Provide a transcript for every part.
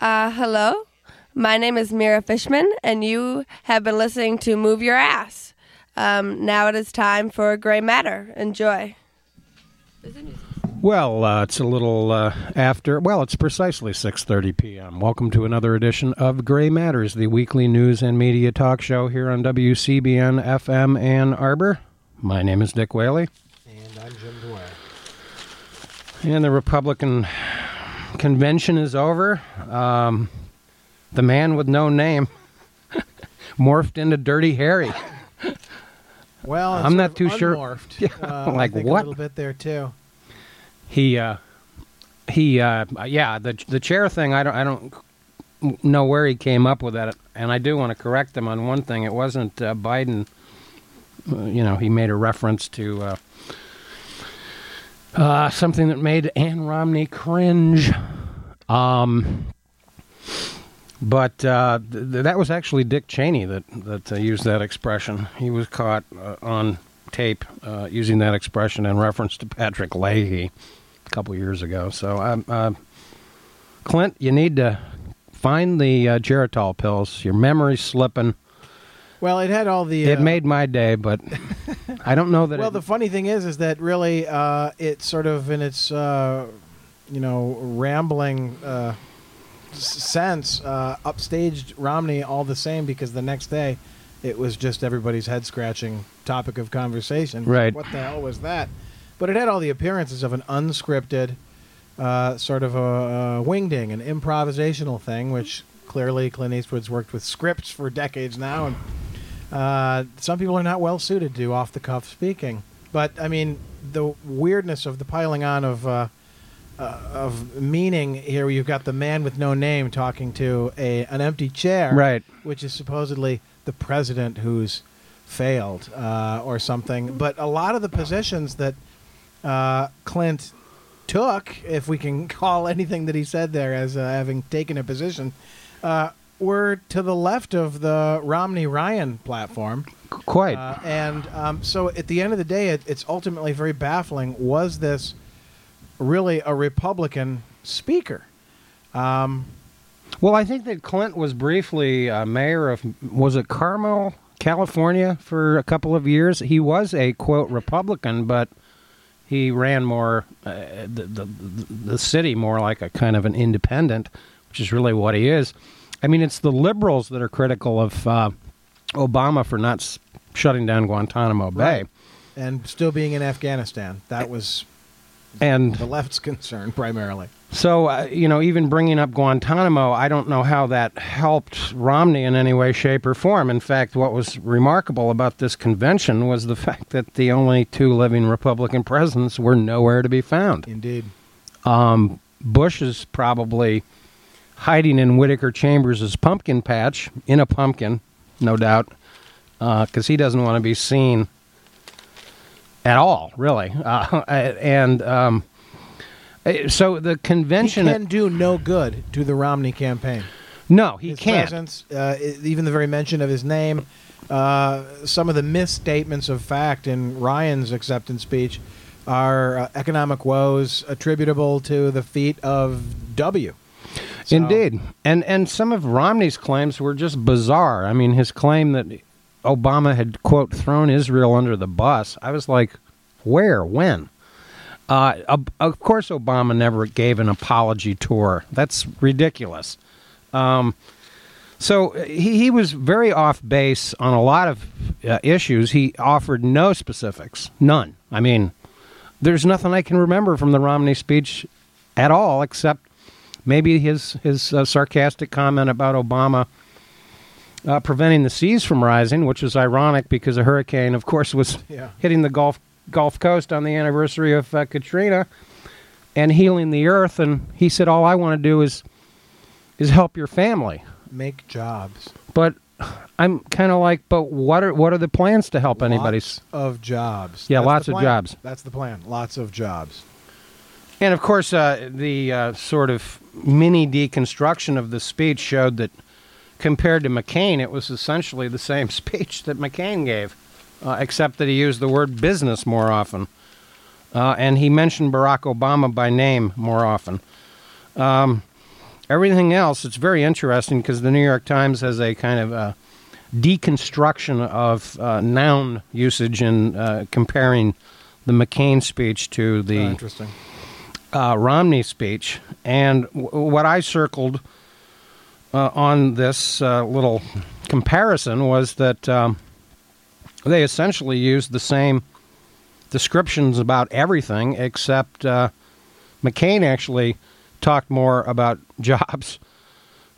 Uh, hello. My name is Mira Fishman, and you have been listening to Move Your Ass. Um, now it is time for Gray Matter. Enjoy. Well, uh, it's a little uh, after. Well, it's precisely 6:30 p.m. Welcome to another edition of Gray Matters, the weekly news and media talk show here on WCBN FM Ann Arbor. My name is Dick Whaley, And I'm Jim Dwyer. and the Republican convention is over. Um, the man with no name morphed into Dirty Harry. Well, I'm not too sure-. Yeah, Uh, like what? A little bit there too. He, uh, he, uh, yeah, the the chair thing. I don't, I don't know where he came up with that, and I do want to correct him on one thing. It wasn't uh, Biden. Uh, you know, he made a reference to uh, something that made Ann Romney cringe. Um, but uh, th- that was actually Dick Cheney that that uh, used that expression. He was caught uh, on tape uh, using that expression in reference to Patrick Leahy a couple years ago. So, um, uh, Clint, you need to find the uh, Geritol pills. Your memory's slipping. Well, it had all the. It uh, made my day, but I don't know that. Well, it, the funny thing is, is that really, uh, it sort of in its, uh, you know, rambling uh, sense, uh, upstaged Romney all the same because the next day, it was just everybody's head scratching topic of conversation. Right. What the hell was that? But it had all the appearances of an unscripted, uh, sort of a, a wingding, an improvisational thing, which clearly Clint Eastwood's worked with scripts for decades now, and uh, some people are not well suited to off the cuff speaking. But I mean, the weirdness of the piling on of uh, uh, of meaning here. You've got the man with no name talking to a an empty chair, Right. Which is supposedly the president who's failed uh, or something. But a lot of the positions that uh, Clint took, if we can call anything that he said there as uh, having taken a position, uh, were to the left of the Romney Ryan platform. quite. Uh, and um, so at the end of the day, it, it's ultimately very baffling. Was this really a Republican speaker? Um, Well, I think that Clint was briefly uh, mayor of was it Carmel, California, for a couple of years. He was a quote Republican, but he ran more uh, the, the the city more like a kind of an independent, which is really what he is. I mean, it's the liberals that are critical of uh, Obama for not s- shutting down Guantanamo Bay, Right. and still being in Afghanistan, that was and the left's concern primarily. So, uh, you know, even bringing up Guantanamo, I don't know how that helped Romney in any way, shape, or form. In fact, what was remarkable about this convention was the fact that the only two living Republican presidents were nowhere to be found. Indeed. Um, Bush is probably hiding in Whittaker Chambers' pumpkin patch, in a pumpkin, no doubt, because he doesn't want to be seen at all, really. Uh, and um, eh, so the He convention. can do no good to the Romney campaign. no, he his can't. presence, uh, even the very mention of his name, uh, some of the misstatements of fact in Ryan's acceptance speech are uh, economic woes attributable to the feet of W. So- Indeed, and and some of Romney's claims were just bizarre. I mean, his claim that Obama had quote thrown Israel under the bus. I was like, where, when? Uh, of, of course, Obama never gave an apology tour. That's ridiculous. Um, so he, he was very off base on a lot of uh, issues. He offered no specifics, none. I mean, there's nothing I can remember from the Romney speech at all, except maybe his his uh, sarcastic comment about Obama uh, preventing the seas from rising, which was ironic because a hurricane, of course, was Yeah. hitting the Gulf Gulf Coast on the anniversary of uh, Katrina and healing the earth. And he said, "All I want to do is is help your family." Make jobs. But I'm kind of like, but what are what are the plans to help anybody? Lots of jobs. Yeah, That's lots of jobs. That's the plan. Lots of jobs. And of course, uh, the uh, sort of mini deconstruction of the speech showed that compared to McCain, it was essentially the same speech that McCain gave, uh, except that he used the word business more often. Uh, and he mentioned Barack Obama by name more often. Um, everything else, it's very interesting because the New York Times has a kind of uh, deconstruction of uh, noun usage in uh, comparing the McCain speech to Oh, the interesting. Uh, Romney speech. And w- what I circled uh, on this uh, little comparison was that um, they essentially used the same descriptions about everything, except uh, McCain actually talked more about jobs.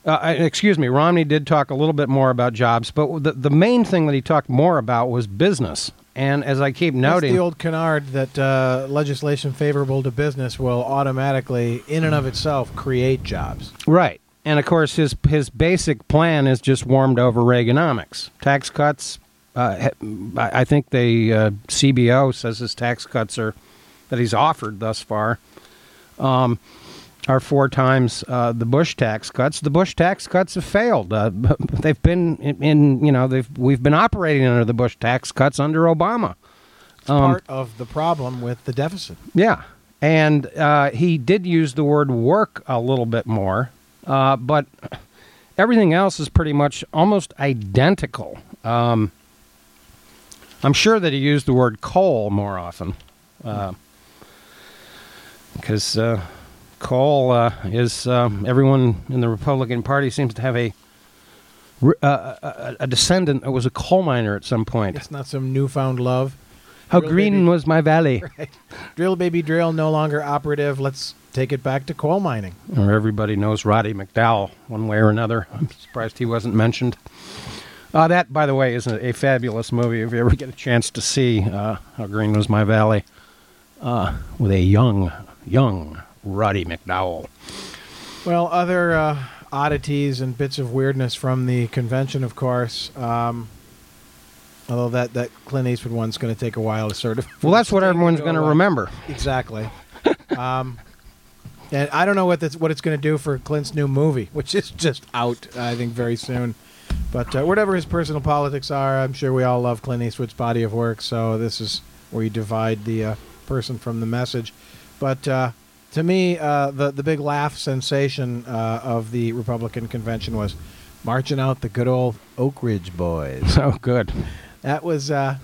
Uh, excuse me, Romney did talk a little bit more about jobs, but the, the main thing that he talked more about was business. And as I keep That's noting, the old canard that uh, legislation favorable to business will automatically, in and of itself, create jobs. Right. And of course, his his basic plan is just warmed over Reaganomics. Tax cuts. Uh, I I think the uh, CBO says his tax cuts are that he's offered thus far um, are four times uh, the Bush tax cuts. The Bush tax cuts have failed. Uh, they've been in, in you know they've we've been operating under the Bush tax cuts under Obama. It's Um, part of the problem with the deficit. Yeah, and uh, he did use the word work a little bit more, uh, but everything else is pretty much almost identical. Um, I'm sure that he used the word coal more often, because uh, coal uh, is um, everyone in the Republican Party seems to have a uh, a, a descendant that was a coal miner at some point. It's not some newfound love. How Real green baby. was my valley? Drill baby drill no longer operative. Let's take it back to coal mining. or everybody knows Roddy McDowall one way or another. I'm surprised he wasn't mentioned. Uh, that, by the way, is a, a fabulous movie. If you ever get a chance to see uh, How Green Was My Valley uh, with a young, young Roddy McDowall. Well, other uh, oddities and bits of weirdness from the convention, of course. Um, although that, that Clint Eastwood one's going to take a while to sort of. Well, that's what everyone's going to remember. Exactly. um, and I don't know what that's, what it's going to do for Clint's new movie, which is just out, I think, very soon. But uh, whatever his personal politics are, I'm sure we all love Clint Eastwood's body of work. So this is where you divide the uh, person from the message. But uh, to me, uh, the the big laugh sensation uh, of the Republican convention was marching out the good old Oak Ridge boys. So good. That was uh,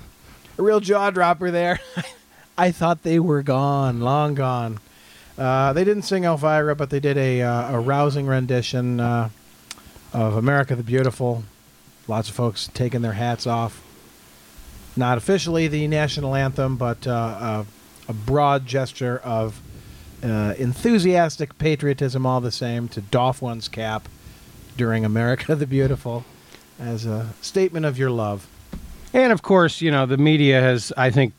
a real jaw dropper there. I thought they were gone, long gone. Uh, they didn't sing Elvira, but they did a, uh, a rousing rendition uh, of America the Beautiful. Lots of folks taking their hats off. Not officially the national anthem, but uh, a, a broad gesture of uh, enthusiastic patriotism, all the same, to doff one's cap during America the Beautiful as a statement of your love. And of course, you know, the media has, I think,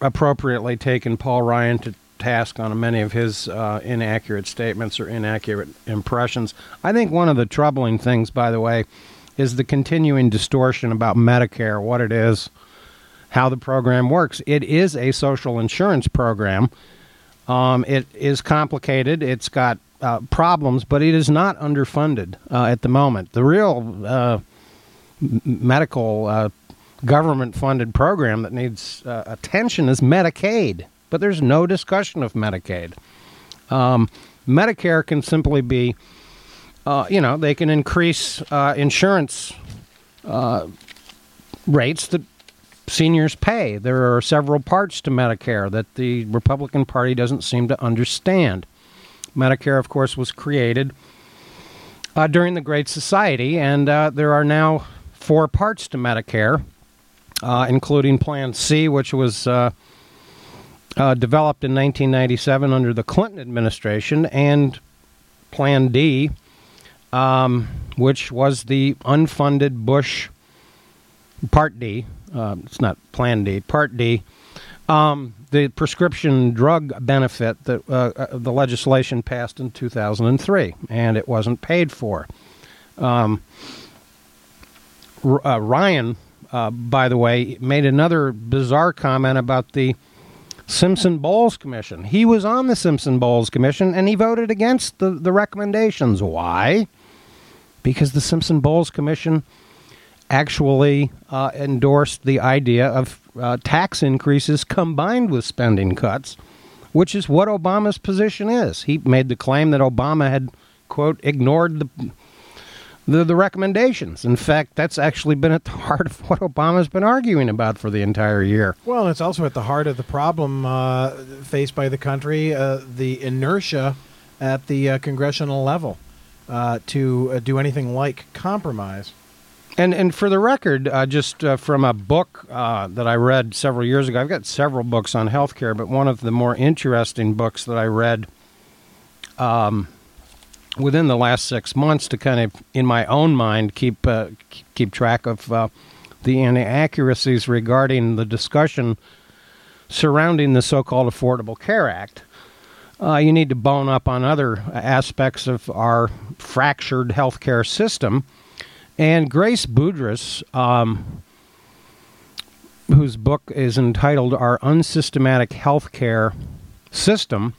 appropriately taken Paul Ryan to task on many of his uh, inaccurate statements or inaccurate impressions. I think one of the troubling things, by the way, is the continuing distortion about Medicare, what it is, how the program works. It is a social insurance program. Um, it is complicated. It's got uh, problems, but it is not underfunded uh, at the moment. The real uh, medical uh, government funded program that needs uh, attention is Medicaid, but there's no discussion of Medicaid. Um, Medicare can simply be, uh, you know, they can increase insurance rates that seniors pay. There are several parts to Medicare that the Republican Party doesn't seem to understand. Medicare, of course, was created uh, during the Great Society, and uh, there are now four parts to Medicare, uh, including Plan C, which was uh, uh, developed in 1997 under the Clinton administration, and Plan D, um, which was the unfunded Bush Part D. Uh, it's not Plan D, Part D. Um, the prescription drug benefit that uh, uh, the legislation passed in 2003, and it wasn't paid for. Um, uh, Ryan, uh, by the way, made another bizarre comment about the Simpson Bowles Commission. He was on the Simpson Bowles Commission and he voted against the, the recommendations. Why? Because the Simpson Bowles Commission actually uh, endorsed the idea of uh, tax increases combined with spending cuts, which is what Obama's position is. He made the claim that Obama had, quote, ignored the, the, the recommendations. In fact, that's actually been at the heart of what Obama's been arguing about for the entire year. Well, it's also at the heart of the problem uh, faced by the country, uh, the inertia at the uh, congressional level uh, to do anything like compromise. And and for the record, uh, just uh, from a book uh, that I read several years ago, I've got several books on healthcare, but one of the more interesting books that I read um, within the last six months to kind of, in my own mind, keep uh, keep track of uh, the inaccuracies regarding the discussion surrounding the so-called Affordable Care Act. Uh, you need to bone up on other aspects of our fractured healthcare system and Grace Budrys, um, whose book is entitled Our Unsystematic Healthcare System,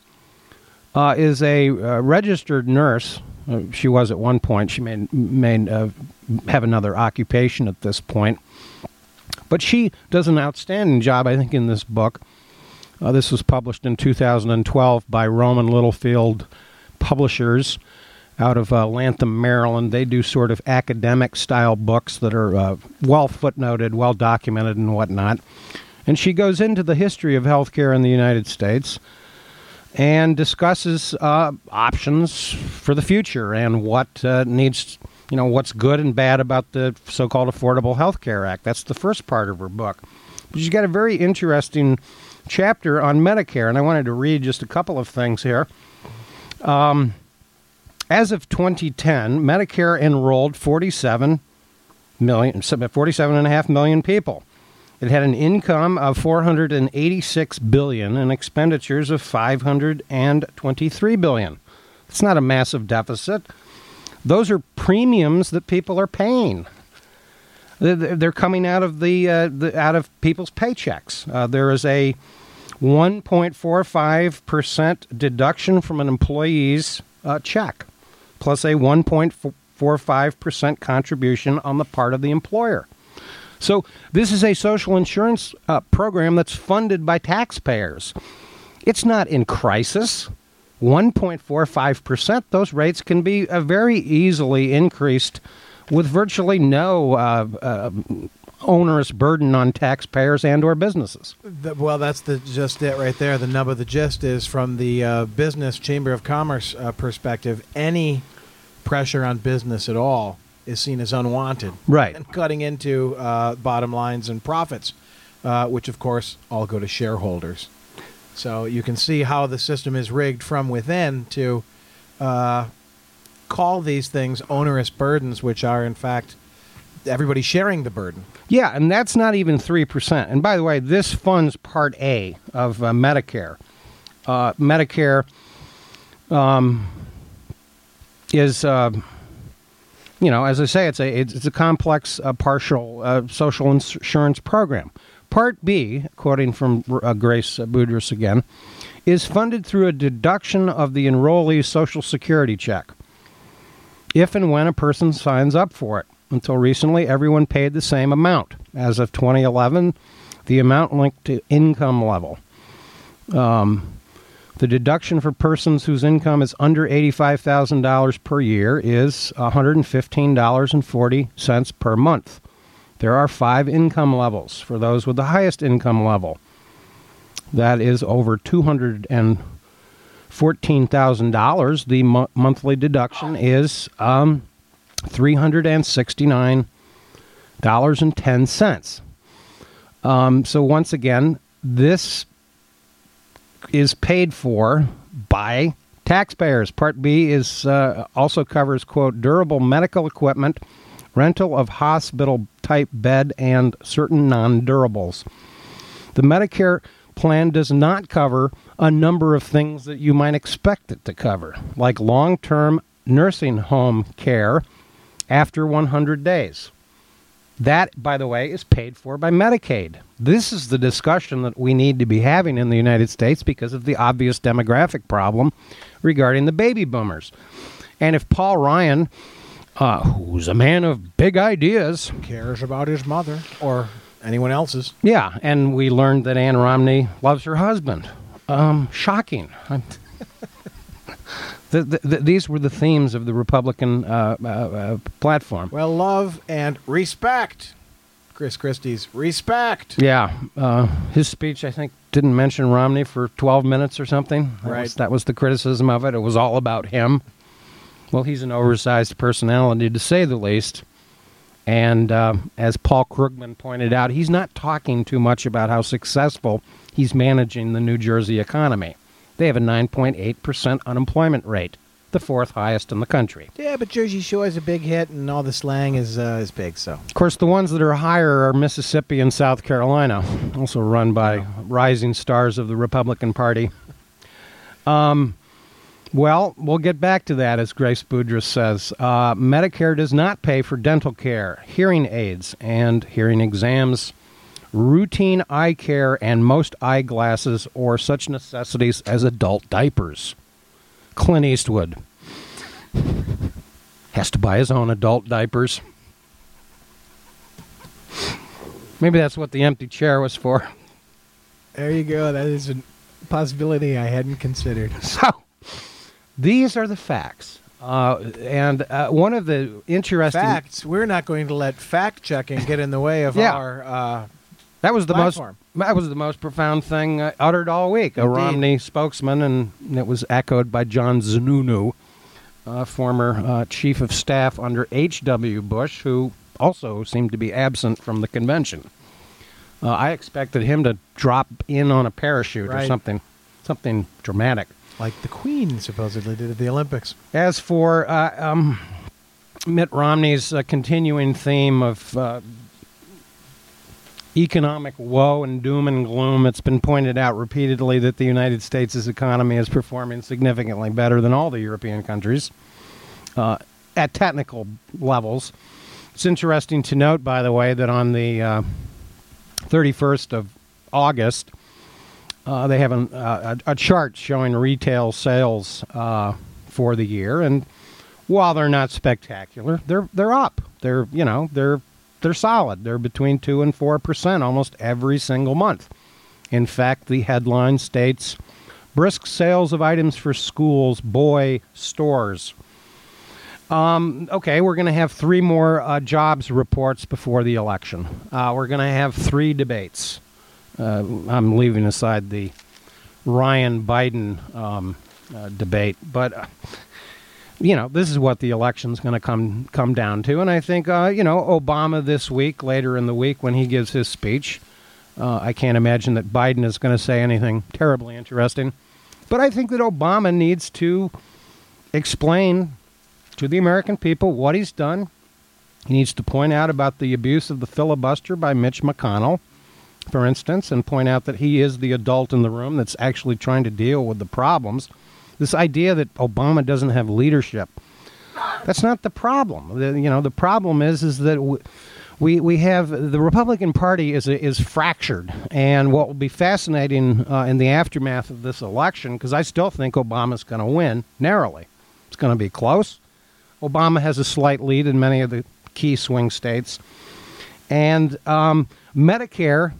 uh, is a uh, registered nurse. Uh, she was at one point. She may, may uh, have another occupation at this point. But she does an outstanding job, I think, in this book. Uh, this was published in 2012 by Rowman Littlefield Publishers out of uh, Lanham, Maryland. They do sort of academic style books that are uh, well footnoted, well documented, and whatnot. And she goes into the history of healthcare in the United States and discusses uh, options for the future and what uh, needs, you know, what's good and bad about the so-called Affordable Health Care Act. That's the first part of her book. But she's got a very interesting chapter on Medicare, and I wanted to read just a couple of things here. Um, as of 2010, Medicare enrolled 47 million, 47.5 million people. It had an income of 486 billion and expenditures of 523 billion. It's not a massive deficit. Those are premiums that people are paying. They're coming out of the, uh, the out of people's paychecks. Uh, there is a 1.45 percent deduction from an employee's uh, check plus a 1.45% contribution on the part of the employer. So, this is a social insurance uh, program that's funded by taxpayers. It's not in crisis. 1.45%, those rates can be uh, very easily increased with virtually no uh, uh onerous burden on taxpayers and or businesses. The, well, that's the just it right there. The nub of the gist is from the uh, business chamber of commerce uh, perspective. Any pressure on business at all is seen as unwanted, right? And cutting into uh, bottom lines and profits, uh, which of course all go to shareholders. So you can see how the system is rigged from within to uh, call these things onerous burdens, which are in fact everybody sharing the burden. Yeah, and that's not even 3%. And by the way, this funds Part A of uh, Medicare. Uh, Medicare um, is, uh, you know, as I say, it's a, it's a complex uh, partial uh, social insurance program. Part B, quoting from uh, Grace Budrys again, is funded through a deduction of the enrollee's Social Security check if and when a person signs up for it. Until recently, everyone paid the same amount. As of 2011, the amount linked to income level. Um, the deduction for persons whose income is under $85,000 per year is $115.40 per month. There are five income levels for those with the highest income level. That is over $214,000. The mo- monthly deduction is um, $369.10. Um, so, once again, this is paid for by taxpayers. Part B is uh, also covers, quote, durable medical equipment, rental of hospital type bed, and certain non durables. The Medicare plan does not cover a number of things that you might expect it to cover, like long term nursing home care after 100 days. That, by the way, is paid for by Medicaid. This is the discussion that we need to be having in the United States because of the obvious demographic problem regarding the baby boomers. And if Paul Ryan, uh, who's a man of big ideas, cares about his mother or anyone else's. Yeah, and we learned that Ann Romney loves her husband. Um, shocking. The, the, the, these were the themes of the Republican uh, uh, uh, platform. Well, love and respect. Chris Christie's respect. Yeah, uh, his speech I think didn't mention Romney for 12 minutes or something. That Right. Was, that was the criticism of it. It was all about him. Well, he's an oversized personality to say the least. And uh, as Paul Krugman pointed out, he's not talking too much about how successful he's managing the New Jersey economy. They have a 9.8% unemployment rate, the fourth highest in the country. Yeah, but Jersey Shore is a big hit, and all the slang is uh, is big. So Of course, the ones that are higher are Mississippi and South Carolina, also run by rising stars of the Republican Party. Um, well, we'll get back to that, as Grace Budrys says. Uh, Medicare does not pay for dental care, hearing aids, and hearing exams, routine eye care, and most eyeglasses or such necessities as adult diapers. Clint Eastwood has to buy his own adult diapers. Maybe that's what the empty chair was for. there you go. That is a possibility I hadn't considered. So, these are the facts. Uh, and uh, one of the interesting Facts. We're not going to let fact checking get in the way of Yeah. our. Uh, that was the platform. most that was the most profound thing uttered all week. A Romney spokesman, and it was echoed by John Sununu, uh, former uh, chief of staff under H.W. Bush, who also seemed to be absent from the convention. Uh, I expected him to drop in on a parachute or something, something dramatic. like the Queen supposedly did at the Olympics. As for uh, um, Mitt Romney's uh, continuing theme of uh, economic woe and doom and gloom, it's been pointed out repeatedly that the United States' economy is performing significantly better than all the European countries uh, at technical levels. It's interesting to note, by the way, that on the uh, 31st of August, uh, they have an, uh, a, a chart showing retail sales uh, for the year, and while they're not spectacular, they're they're up. They're you know they're they're solid. They're between two and four percent almost every single month. In fact, the headline states brisk sales of items for schools, boy stores. Um, okay, we're going to have three more uh, jobs reports before the election. Uh, we're going to have three debates. Uh, I'm leaving aside the Ryan Biden um, uh, debate, but uh, you know this is what the election's going to come come down to, and I think uh, you know Obama this week, later in the week when he gives his speech, uh, I can't imagine that Biden is going to say anything terribly interesting, but I think that Obama needs to explain to the American people what he's done. He needs to point out about the abuse of the filibuster by Mitch McConnell for instance, and point out that he is the adult in the room that's actually trying to deal with the problems. This idea that Obama doesn't have leadership, that's not the problem. The, you know, the problem is is that we we have the Republican Party is is fractured, and what will be fascinating uh, in the aftermath of this election, because I still think Obama's going to win narrowly. It's going to be close. Obama has a slight lead in many of the key swing states, and um, Medicare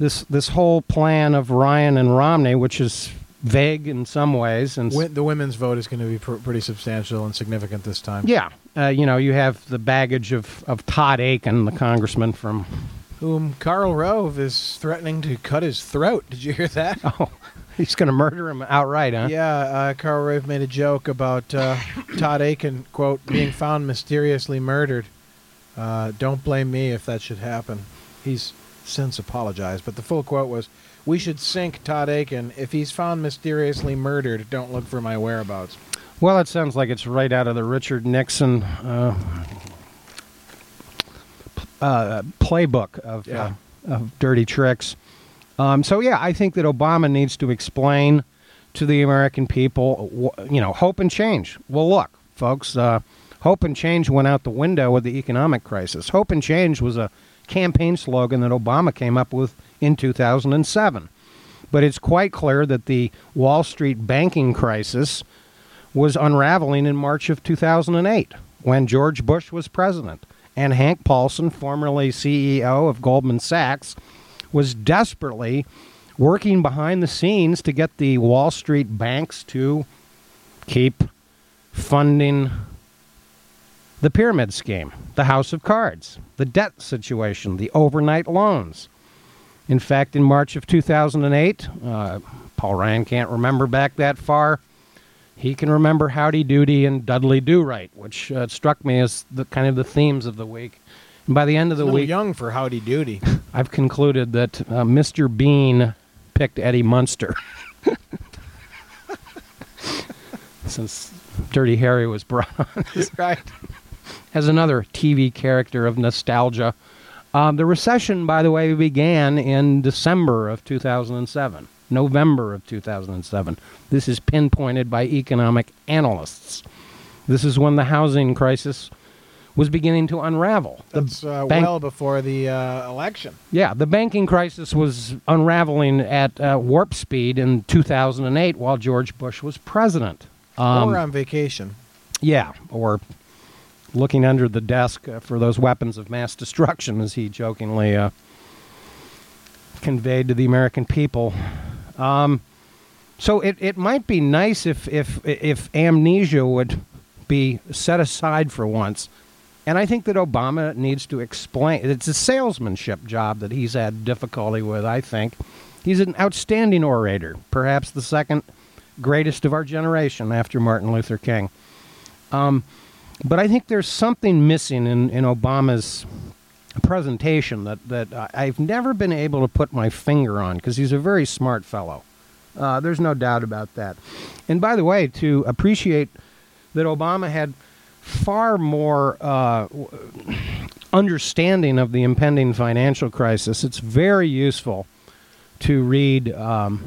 this this whole plan of Ryan and Romney, which is vague in some ways, and the women's vote is going to be pr- pretty substantial and significant this time. yeah, uh, you know, you have the baggage of, of Todd Akin, the congressman from. Whom Karl Rove is threatening to cut his throat. Did you hear that? Oh, he's going to murder him outright, huh? Yeah, uh, Karl Rove made a joke about uh, Todd Akin, quote, being found mysteriously murdered. Uh, don't blame me if that should happen. He's since apologized, but the full quote was, "We should sink Todd Akin. If he's found mysteriously murdered, don't look for my whereabouts." Well, it sounds like it's right out of the Richard Nixon uh, uh, playbook of, Yeah. uh, of dirty tricks. Um, so, yeah, I think that Obama needs to explain to the American people, you know, hope and change. Well, look, folks, uh, hope and change went out the window with the economic crisis. Hope and change was a campaign slogan that Obama came up with in 2007. But it's quite clear that the Wall Street banking crisis was unraveling in March of 2008 when George Bush was president. And Hank Paulson, formerly CEO of Goldman Sachs, was desperately working behind the scenes to get the Wall Street banks to keep funding the pyramid scheme, the house of cards, the debt situation, the overnight loans. In fact, in March of 2008, uh, Paul Ryan can't remember back that far. He can remember Howdy Doody and Dudley Do Right, which uh, struck me as the kind of the themes of the week. And by the end of the week, young for Howdy Doody. I've concluded that uh, Mr. Bean picked Eddie Munster. Since Dirty Harry was brought on right. as another TV character of nostalgia. Um, the recession, by the way, began in December of 2007, November of 2007. This is pinpointed by economic analysts. This is when the housing crisis was beginning to unravel. That's uh, bank- well before the uh, election. yeah, the banking crisis was unraveling at uh, warp speed in 2008 while George Bush was president. Um, or on vacation. yeah, or looking under the desk uh, for those weapons of mass destruction, as he jokingly uh, conveyed to the American people. Um, so it, it might be nice if, if if amnesia would be set aside for once. And I think that Obama needs to explain. It's a salesmanship job that he's had difficulty with, I think. He's an outstanding orator, perhaps the second greatest of our generation after Martin Luther King. Um, but I think there's something missing in, in Obama's presentation that, that I've never been able to put my finger on because he's a very smart fellow. Uh, there's no doubt about that. And by the way, to appreciate that Obama had far more uh, understanding of the impending financial crisis, it's very useful to read. Um,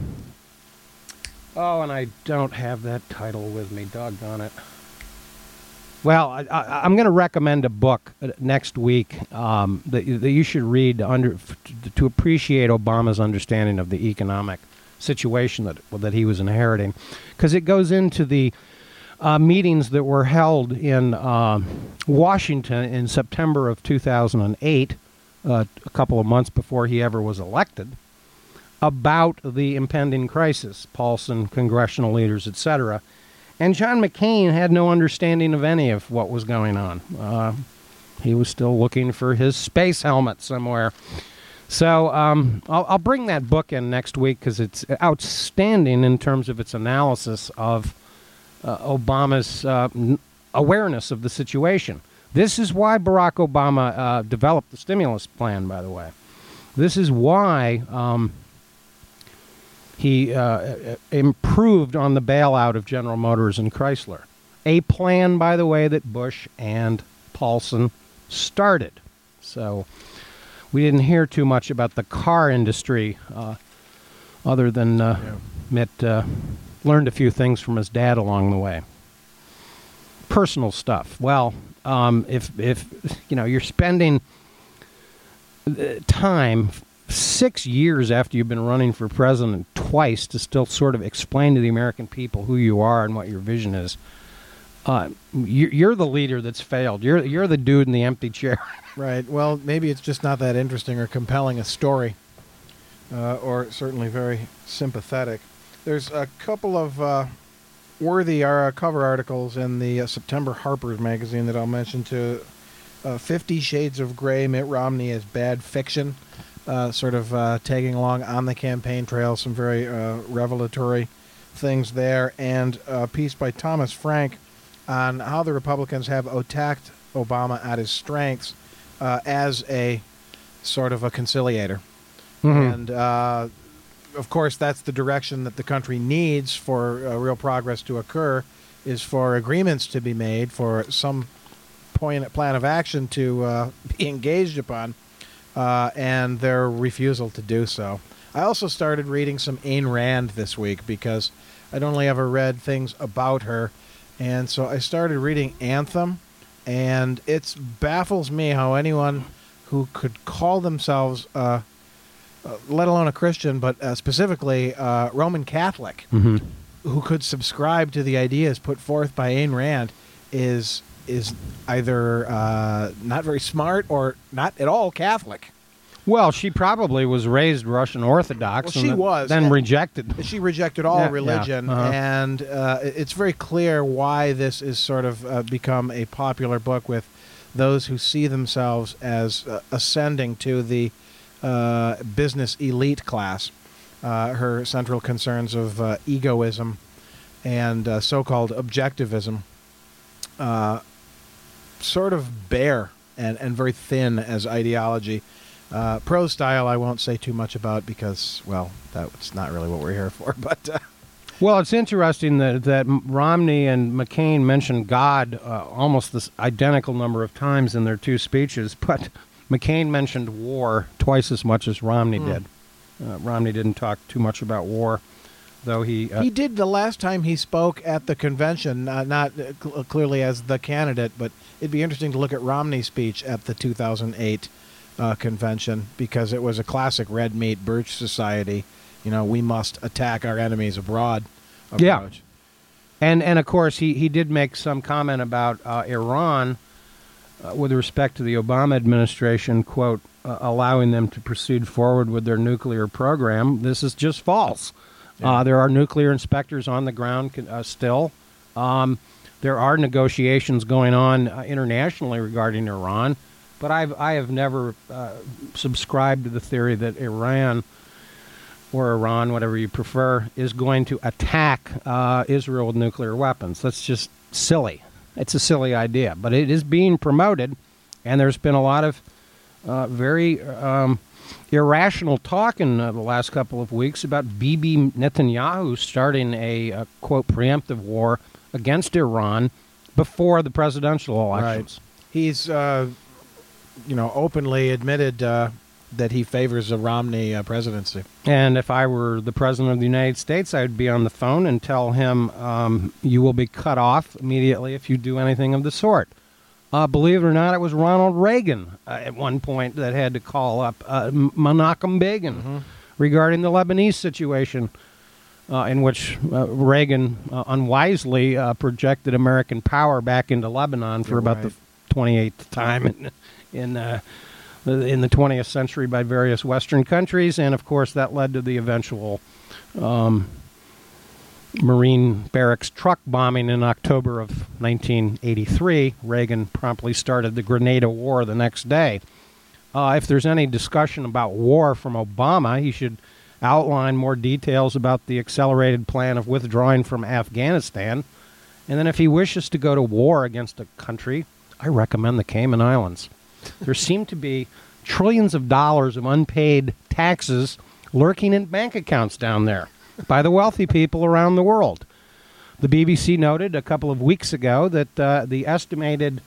oh, and I don't have that title with me. Doggone it. Well, I, I'm going to recommend a book uh, next week um, that, you- that you should read to, under, to, appreciate Obama's understanding of the economic situation that that he was inheriting, because it goes into the uh, meetings that were held in um Washington in September of 2008, uh, a couple of months before he ever was elected, about the impending crisis, Paulson, congressional leaders, etc. And John McCain had no understanding of any of what was going on. Uh, he was still looking for his space helmet somewhere. So um, I'll, I'll bring that book in next week because it's outstanding in terms of its analysis of uh, Obama's uh, n- awareness of the situation. This is why Barack Obama uh, developed the stimulus plan, by the way. This is why um, he uh, improved on the bailout of General Motors and Chrysler. A plan, by the way, that Bush and Paulson started. So we didn't hear too much about the car industry, uh, other than uh, Yeah. Mitt uh, learned a few things from his dad along the way. Personal stuff. Well, um, if if you know you're spending uh, time six years after you've been running for president twice to still sort of explain to the American people who you are and what your vision is. Uh, you're, the leader that's failed. You're you're the dude in the empty chair. Right. Well, maybe it's just not that interesting or compelling a story, uh, or certainly very sympathetic. There's a couple of uh, worthy uh, cover articles in the uh, September Harper's magazine that I'll mention to uh, Fifty Shades of Grey, Mitt Romney as bad fiction, uh, sort of uh, tagging along on the campaign trail, some very uh, revelatory things there, and a piece by Thomas Frank on how the Republicans have attacked Obama at his strengths uh, as a sort of a conciliator. Mhm. And uh, of course, that's the direction that the country needs for uh, real progress to occur, is for agreements to be made, for some point plan of action to uh, be engaged upon, uh, and their refusal to do so. I also started reading some Ayn Rand this week because I'd only ever read things about her, and so I started reading Anthem, and it baffles me how anyone who could call themselves, uh, uh, let alone a Christian, but uh, specifically uh, Roman Catholic, Mhm. who could subscribe to the ideas put forth by Ayn Rand, is is either uh, not very smart or not at all Catholic. Well, she probably was raised Russian Orthodox. Well, she was, then and- rejected. She rejected all Yeah, yeah, religion, uh-huh. and uh, it's very clear why this is sort of uh, become a popular book with those who see themselves as uh, ascending to the uh, business elite class. Uh, her central concerns of uh, egoism and uh, so-called objectivism, uh, sort of bare and, and very thin as ideology. Uh, pro style, I won't say too much about because, well, that's not really what we're here for. But uh, Well, it's interesting that that Romney and McCain mentioned God uh, almost this identical number of times in their two speeches, but McCain mentioned war twice as much as Romney Hmm. did. Uh, Romney didn't talk too much about war, though he. Uh, he did the last time he spoke at the convention, uh, not uh, cl- clearly as the candidate, but it'd be interesting to look at Romney's speech at the 2008 uh, convention because it was a classic red meat birch society. You know, we must attack our enemies abroad. Approach. Yeah. And and of course he, he did make some comment about uh, Iran uh, with respect to the Obama administration quote uh, allowing them to proceed forward with their nuclear program. This is just false. Yeah. Uh, there are nuclear inspectors on the ground con- uh, still. Um, there are negotiations going on uh, internationally regarding Iran, but I've I have never uh, subscribed to the theory that Iran or Iran, whatever you prefer, is going to attack uh, Israel with nuclear weapons. That's just silly. It's a silly idea, but it is being promoted, and there's been a lot of uh, very um, irrational talk in uh, the last couple of weeks about Bibi Netanyahu starting a, uh quote preemptive war against Iran before the presidential elections. He's, uh, you know, openly admitted uh, that he favors a Romney uh, presidency. And if I were the president of the United States, I would be on the phone and tell him, um, "You will be cut off immediately if you do anything of the sort." Uh, believe it or not, it was Ronald Reagan uh, at one point that had to call up uh, Menachem Begin regarding the Lebanese situation, uh, in which uh, Reagan uh, unwisely uh, projected American power back into Lebanon for You're about right. the 28th time in in, uh, the- in the 20th century by various Western countries, and of course that led to the eventual um, Marine barracks truck bombing in October of 1983. Reagan promptly started the Grenada War the next day. Uh, if there's any discussion about war from Obama, he should outline more details about the accelerated plan of withdrawing from Afghanistan. And then, if he wishes to go to war against a country, I recommend the Cayman Islands. There seem to be trillions of dollars of unpaid taxes lurking in bank accounts down there by the wealthy people around the world. The BBC noted a couple of weeks ago that uh, the estimated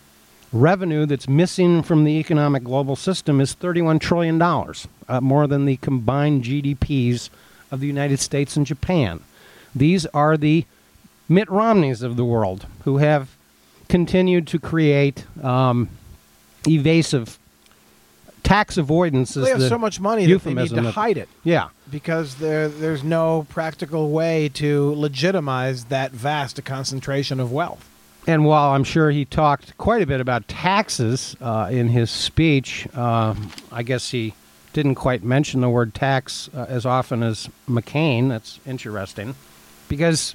revenue that's missing from the economic global system is $31 trillion, uh, more than the combined GDPs of the United States and Japan. These are the Mitt Romneys of the world who have continued to create um, evasive tax avoidance. is They have the so much money that they need euphemism to hide it Yeah. because there there's no practical way to legitimize that vast a concentration of wealth. And while I'm sure he talked quite a bit about taxes uh, in his speech, uh, I guess he didn't quite mention the word tax uh, as often as McCain. That's interesting because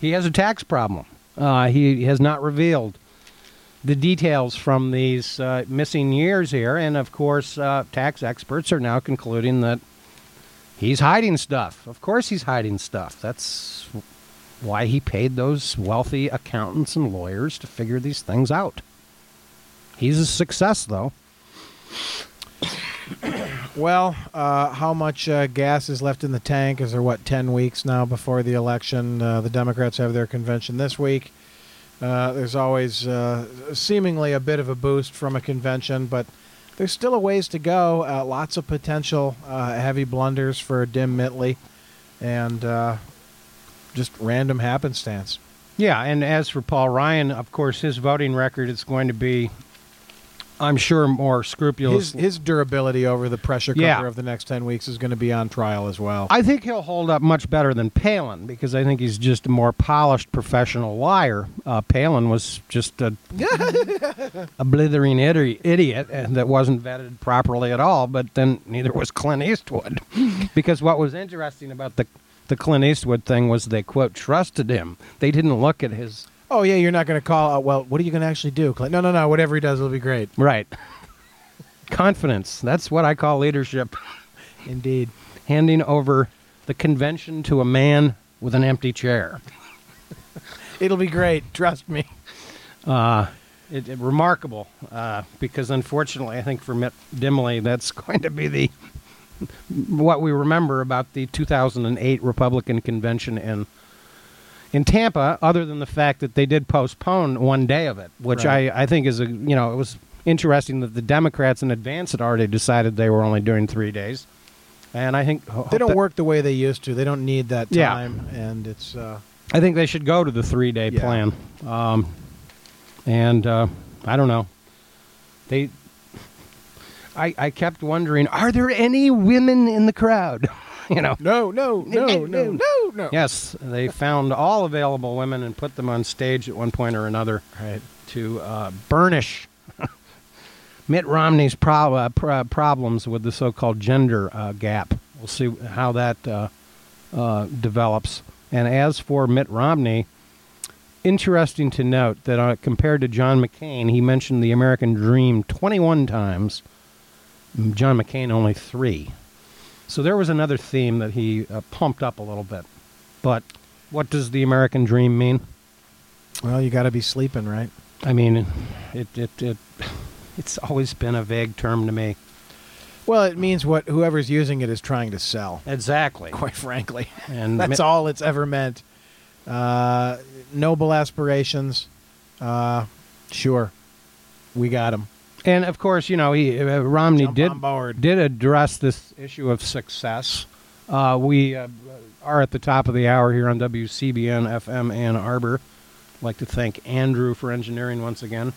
he has a tax problem. Uh, he has not revealed the details from these uh, missing years here. And of course, uh, tax experts are now concluding that he's hiding stuff. Of course, he's hiding stuff. That's why he paid those wealthy accountants and lawyers to figure these things out. He's a success, though. Well, uh, how much uh, gas is left in the tank? Is there what ten weeks now before the election? Uh, the Democrats have their convention this week. Uh, there's always uh, seemingly a bit of a boost from a convention, but there's still a ways to go. Uh, lots of potential uh, heavy blunders for Dim Mitley, and uh, just random happenstance. Yeah, and as for Paul Ryan, of course, his voting record is going to be I'm sure more scrupulous. His his durability over the pressure cooker Yeah. of the next ten weeks is going to be on trial as well. I think he'll hold up much better than Palin because I think he's just a more polished professional liar. Uh, Palin was just a, a blithering idi- idiot and that wasn't vetted properly at all. But then neither was Clint Eastwood, because what was interesting about the the Clint Eastwood thing was they quote trusted him. They didn't look at his oh yeah, you're not going to call. Uh, well, what are you going to actually do, Clint? No, no, no. Whatever he does will be great. right confidence. That's what I call leadership. Indeed. Handing over the convention to a man with an empty chair. It'll be great. Trust me. uh, it, it- remarkable uh, because unfortunately, I think for Mitt Dimley, that's going to be the what we remember about the 2008 Republican convention in in Tampa. Other than the fact that they did postpone one day of it, which Right. I, I think is a you know it was interesting that the Democrats in advance had already decided they were only doing three days, and I think They don't work the way they used to. They don't need that Yeah. time, and it's. Uh, I think they should go to the three day Yeah. plan. Um, and uh, I don't know. They. I, I kept wondering, are there any women in the crowd? you know. no, no, no, no, no, no, no. Yes, they found all available women and put them on stage at one point or another Right. to uh, burnish Mitt Romney's pro- uh, pro- problems with the so-called gender uh, gap. We'll see how that uh, uh, develops. And as for Mitt Romney, interesting to note that uh, compared to John McCain, he mentioned the American dream 21 times. Mm, John McCain only three. So there was another theme that he uh, pumped up a little bit. But what does the American dream mean? Well, you got to be sleeping, right? I mean, it, it, it, it's always been a vague term to me. Well, it means what whoever's using it is trying to sell. Exactly. Quite frankly, And that's Mitt- all it's ever meant. Uh, noble aspirations. Uh, sure, we got them. And of course, you know, he, uh, Romney Jump did board. did address this issue of success. Uh, we uh, are at the top of the hour here on WCBN FM Ann Arbor. I'd like to thank Andrew for engineering once again.